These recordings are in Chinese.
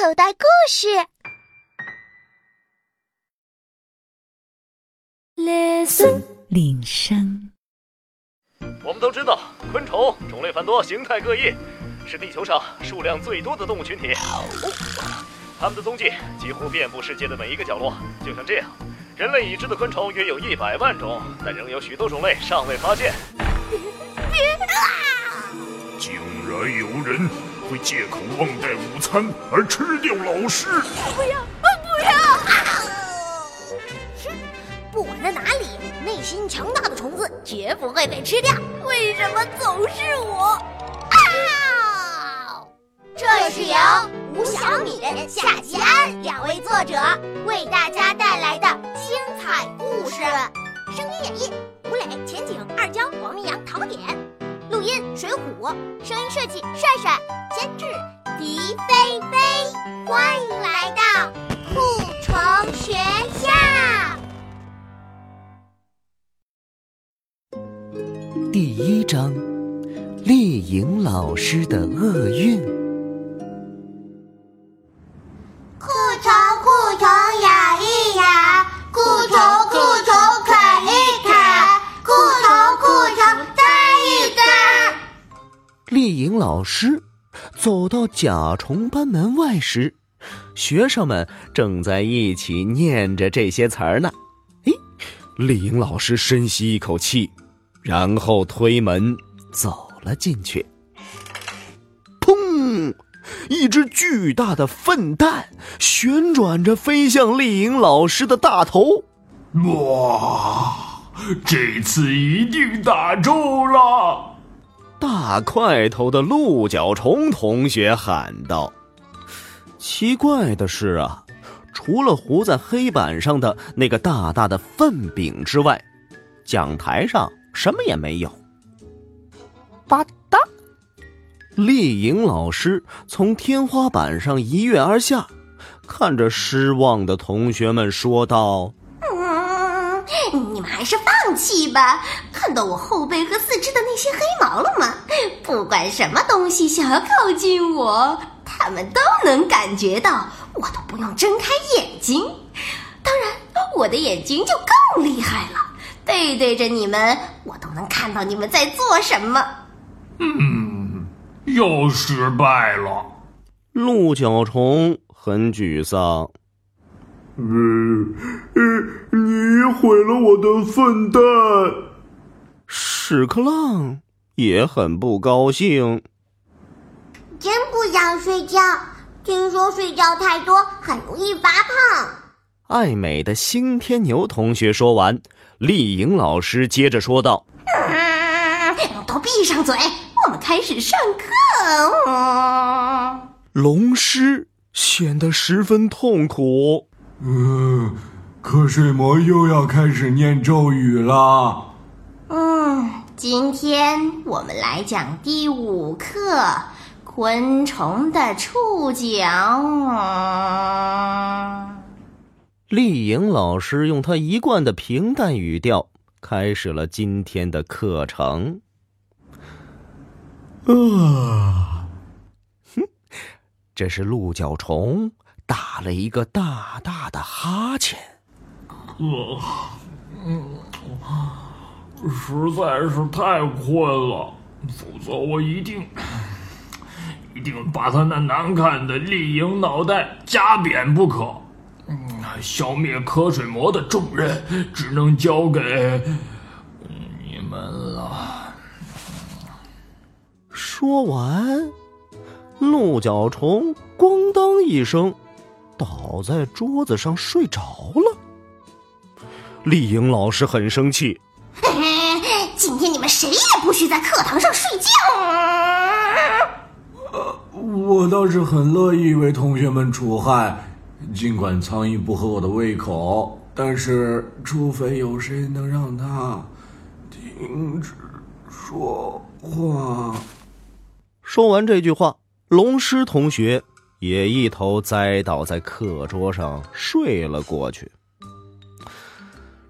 口袋故事。Listen，铃声。我们都知道，昆虫种类繁多，形态各异，是地球上数量最多的动物群体。它们的踪迹几乎遍布世界的每一个角落。就像这样，人类已知的昆虫约有一百万种，但仍有许多种类尚未发现啊。竟然有人会借口忘带午餐而吃掉老师！不要，不要！不管在哪里，内心强大的虫子绝不会被吃掉。为什么总是我？啊！这是由吴小敏、夏吉安两位作者为大家带来的精彩故事。声音演绎：吴磊、钱景、二娇、王明阳、陶点。录音：水浒。声音设计：帅帅。监制：狄菲菲。欢迎来到酷虫学校。第一章：丽颖老师的厄运。丽颖老师走到甲虫班门外时，学生们正在一起念着这些词儿呢。诶，丽颖老师深吸一口气。然后推门走了进去。砰！一只巨大的粪蛋旋转着飞向丽颖老师的大头。哇！这次一定打中了！大块头的鹿角虫同学喊道。奇怪的是啊，除了糊在黑板上的那个大大的粪饼之外，讲台上。什么也没有。吧嗒，丽颖老师从天花板上一跃而下，看着失望的同学们说道：“嗯，你们还是放弃吧。看到我后背和四肢的那些黑毛了吗？不管什么东西想要靠近我，他们都能感觉到，我都不用睁开眼睛。当然，我的眼睛就更厉害了。”背对着你们，我都能看到你们在做什么。嗯，又失败了。鹿角虫很沮丧。呃呃，你毁了我的粪蛋。屎壳郎也很不高兴。真不想睡觉，听说睡觉太多很容易发胖。爱美的新天牛同学说完。丽颖老师接着说道：“都闭上嘴，我们开始上课。”龙狮显得十分痛苦。嗯，瞌睡魔又要开始念咒语了。嗯，今天我们来讲第五课：昆虫的触角。丽颖老师用她一贯的平淡语调开始了今天的课程。啊，哼，这是鹿角虫打了一个大大的哈欠。啊，嗯，实在是太困了，否则我一定一定把他那难看的丽颖脑袋夹扁不可。消灭瞌睡魔的重任只能交给你们了。说完，鹿角虫咣当一声倒在桌子上睡着了。丽颖老师很生气：“今天你们谁也不许在课堂上睡觉。”呃，我倒是很乐意为同学们除害。尽管苍蝇不合我的胃口，但是除非有谁能让他停止说话。说完这句话，龙狮同学也一头栽倒在课桌上睡了过去。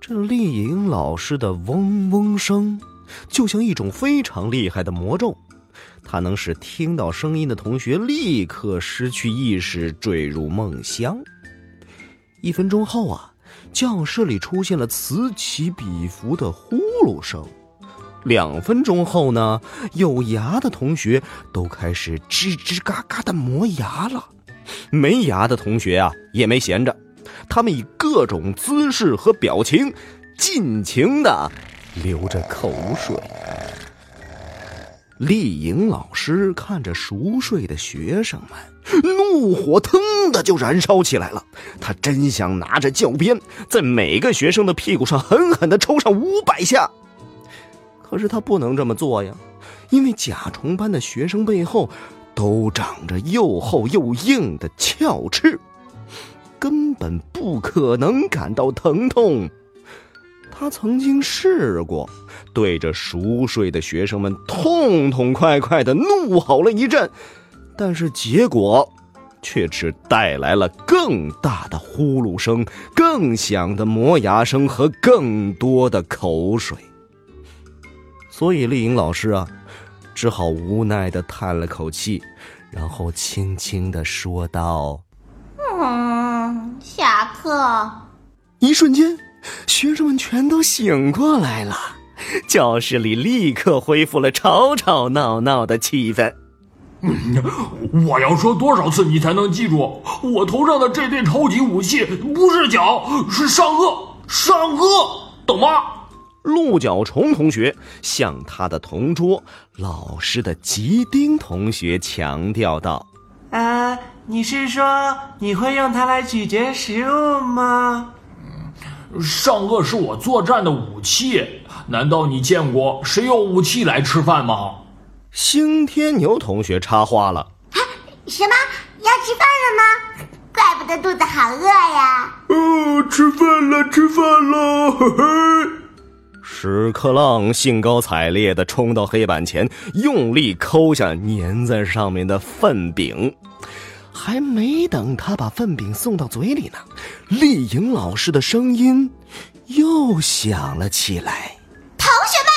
这丽颖老师的嗡嗡声，就像一种非常厉害的魔咒，它能使听到声音的同学立刻失去意识，坠入梦乡。一分钟后啊，教室里出现了此起彼伏的呼噜声。两分钟后呢，有牙的同学都开始吱吱嘎嘎的磨牙了。没牙的同学啊，也没闲着，他们以各种姿势和表情，尽情的流着口水。丽颖老师看着熟睡的学生们，怒火腾的就燃烧起来了。他真想拿着教鞭，在每个学生的屁股上狠狠的抽上五百下。可是他不能这么做呀，因为甲虫班的学生背后都长着又厚又硬的鞘翅，根本不可能感到疼痛。他曾经试过，对着熟睡的学生们痛痛快快的怒吼了一阵，但是结果却只带来了更大的呼噜声、更响的磨牙声和更多的口水。所以丽颖老师啊，只好无奈的叹了口气，然后轻轻的说道：“嗯，下课。”一瞬间。学生们全都醒过来了，教室里立刻恢复了吵吵闹闹的气氛。我要说多少次你才能记住？我头上的这对超级武器不是脚，是上颚，上颚，懂吗？鹿角虫同学向他的同桌老师的吉丁同学强调道：“啊，你是说你会用它来咀嚼食物吗？”上颚是我作战的武器，难道你见过谁用武器来吃饭吗？星天牛同学插话了：“啊，什么要吃饭了吗？怪不得肚子好饿呀！”哦，吃饭了，吃饭了！嘿嘿。屎壳郎兴高采烈地冲到黑板前，用力抠下粘在上面的粪饼。还没等他把粪饼送到嘴里呢，丽颖老师的声音又响了起来：“同学们，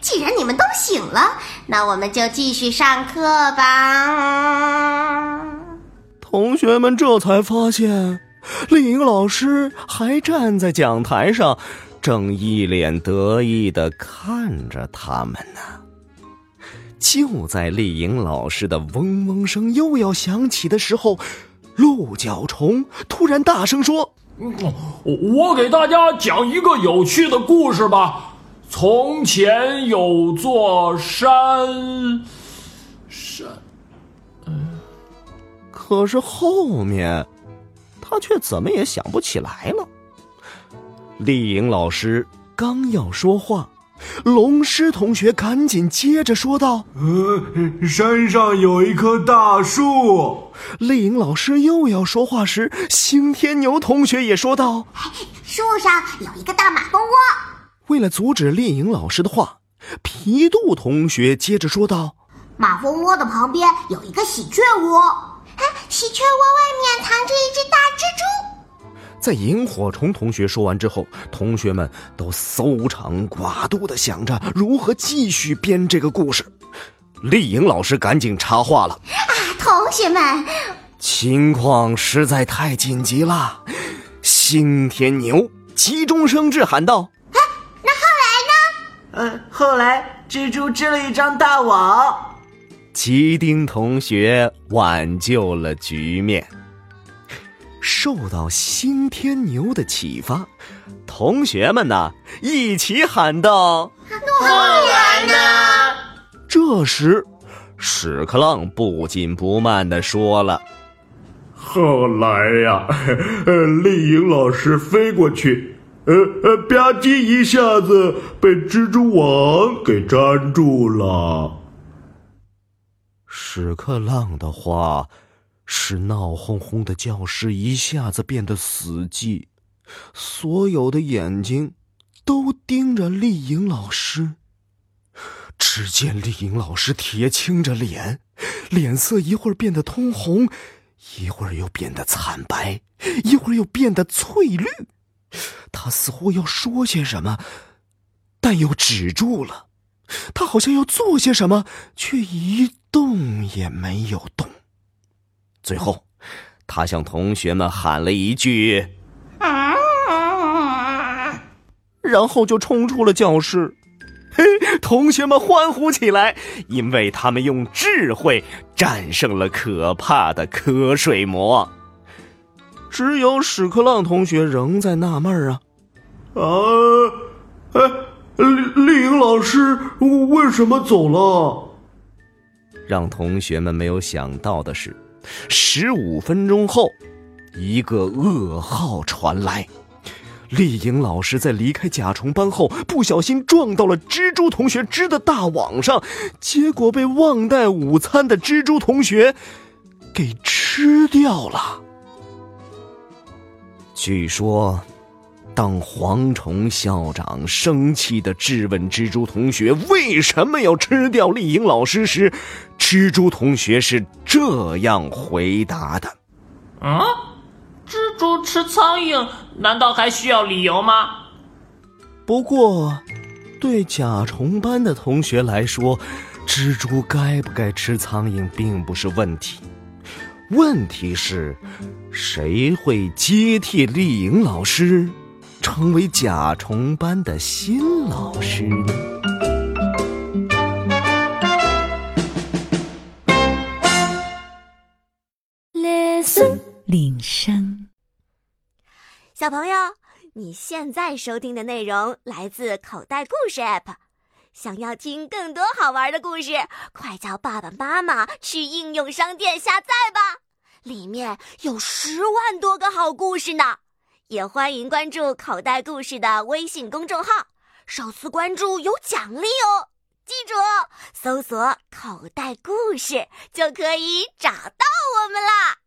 既然你们都醒了，那我们就继续上课吧。”同学们这才发现，丽颖老师还站在讲台上，正一脸得意的看着他们呢。就在丽颖老师的嗡嗡声又要响起的时候，鹿角虫突然大声说：“我我给大家讲一个有趣的故事吧。从前有座山，山……嗯，可是后面他却怎么也想不起来了。”丽颖老师刚要说话。龙狮同学赶紧接着说道：“呃，山上有一棵大树。”丽颖老师又要说话时，星天牛同学也说道：“树上有一个大马蜂窝。”为了阻止丽颖老师的话，皮杜同学接着说道：“马蜂窝的旁边有一个喜鹊窝，哎，喜鹊窝外面藏着一只大蜘蛛。”在萤火虫同学说完之后，同学们都搜肠刮肚的想着如何继续编这个故事。丽颖老师赶紧插话了：“啊，同学们，情况实在太紧急了！”新天牛急中生智喊道：“啊，那后来呢？”“呃，后来蜘蛛织了一张大网。”吉丁同学挽救了局面。受到新天牛的启发，同学们呢一起喊道：“后来呢？”这时，屎壳郎不紧不慢的说了：“后来呀，呃，丽颖老师飞过去，呃呃，吧唧一下子被蜘蛛网给粘住了。”屎壳郎的话。使闹哄哄的教室一下子变得死寂，所有的眼睛都盯着丽颖老师。只见丽颖老师铁青着脸，脸色一会儿变得通红，一会儿又变得惨白，一会儿又变得翠绿。她似乎要说些什么，但又止住了。他好像要做些什么，却一动也没有动。最后，他向同学们喊了一句：“啊然后就冲出了教室。嘿，同学们欢呼起来，因为他们用智慧战胜了可怕的瞌睡魔。只有屎壳郎同学仍在纳闷啊，啊，哎，丽丽颖老师为什么走了？让同学们没有想到的是，十五分钟后，一个噩耗传来。丽颖老师在离开甲虫班后，不小心撞到了蜘蛛同学织的大网上，结果被忘带午餐的蜘蛛同学给吃掉了。据说，当蝗虫校长生气的质问蜘蛛同学为什么要吃掉丽颖老师时，蜘蛛同学是这样回答的：“啊。”蜘蛛吃苍蝇，难道还需要理由吗？不过，对甲虫班的同学来说，蜘蛛该不该吃苍蝇并不是问题。问题是，谁会接替丽颖老师，成为甲虫班的新老师铃声。小朋友，你现在收听的内容来自口袋故事 App。想要听更多好玩的故事，快叫爸爸妈妈去应用商店下载吧，里面有十万多个好故事呢。也欢迎关注口袋故事的微信公众号，首次关注有奖励哦。记住，搜索“口袋故事”就可以找到我们啦。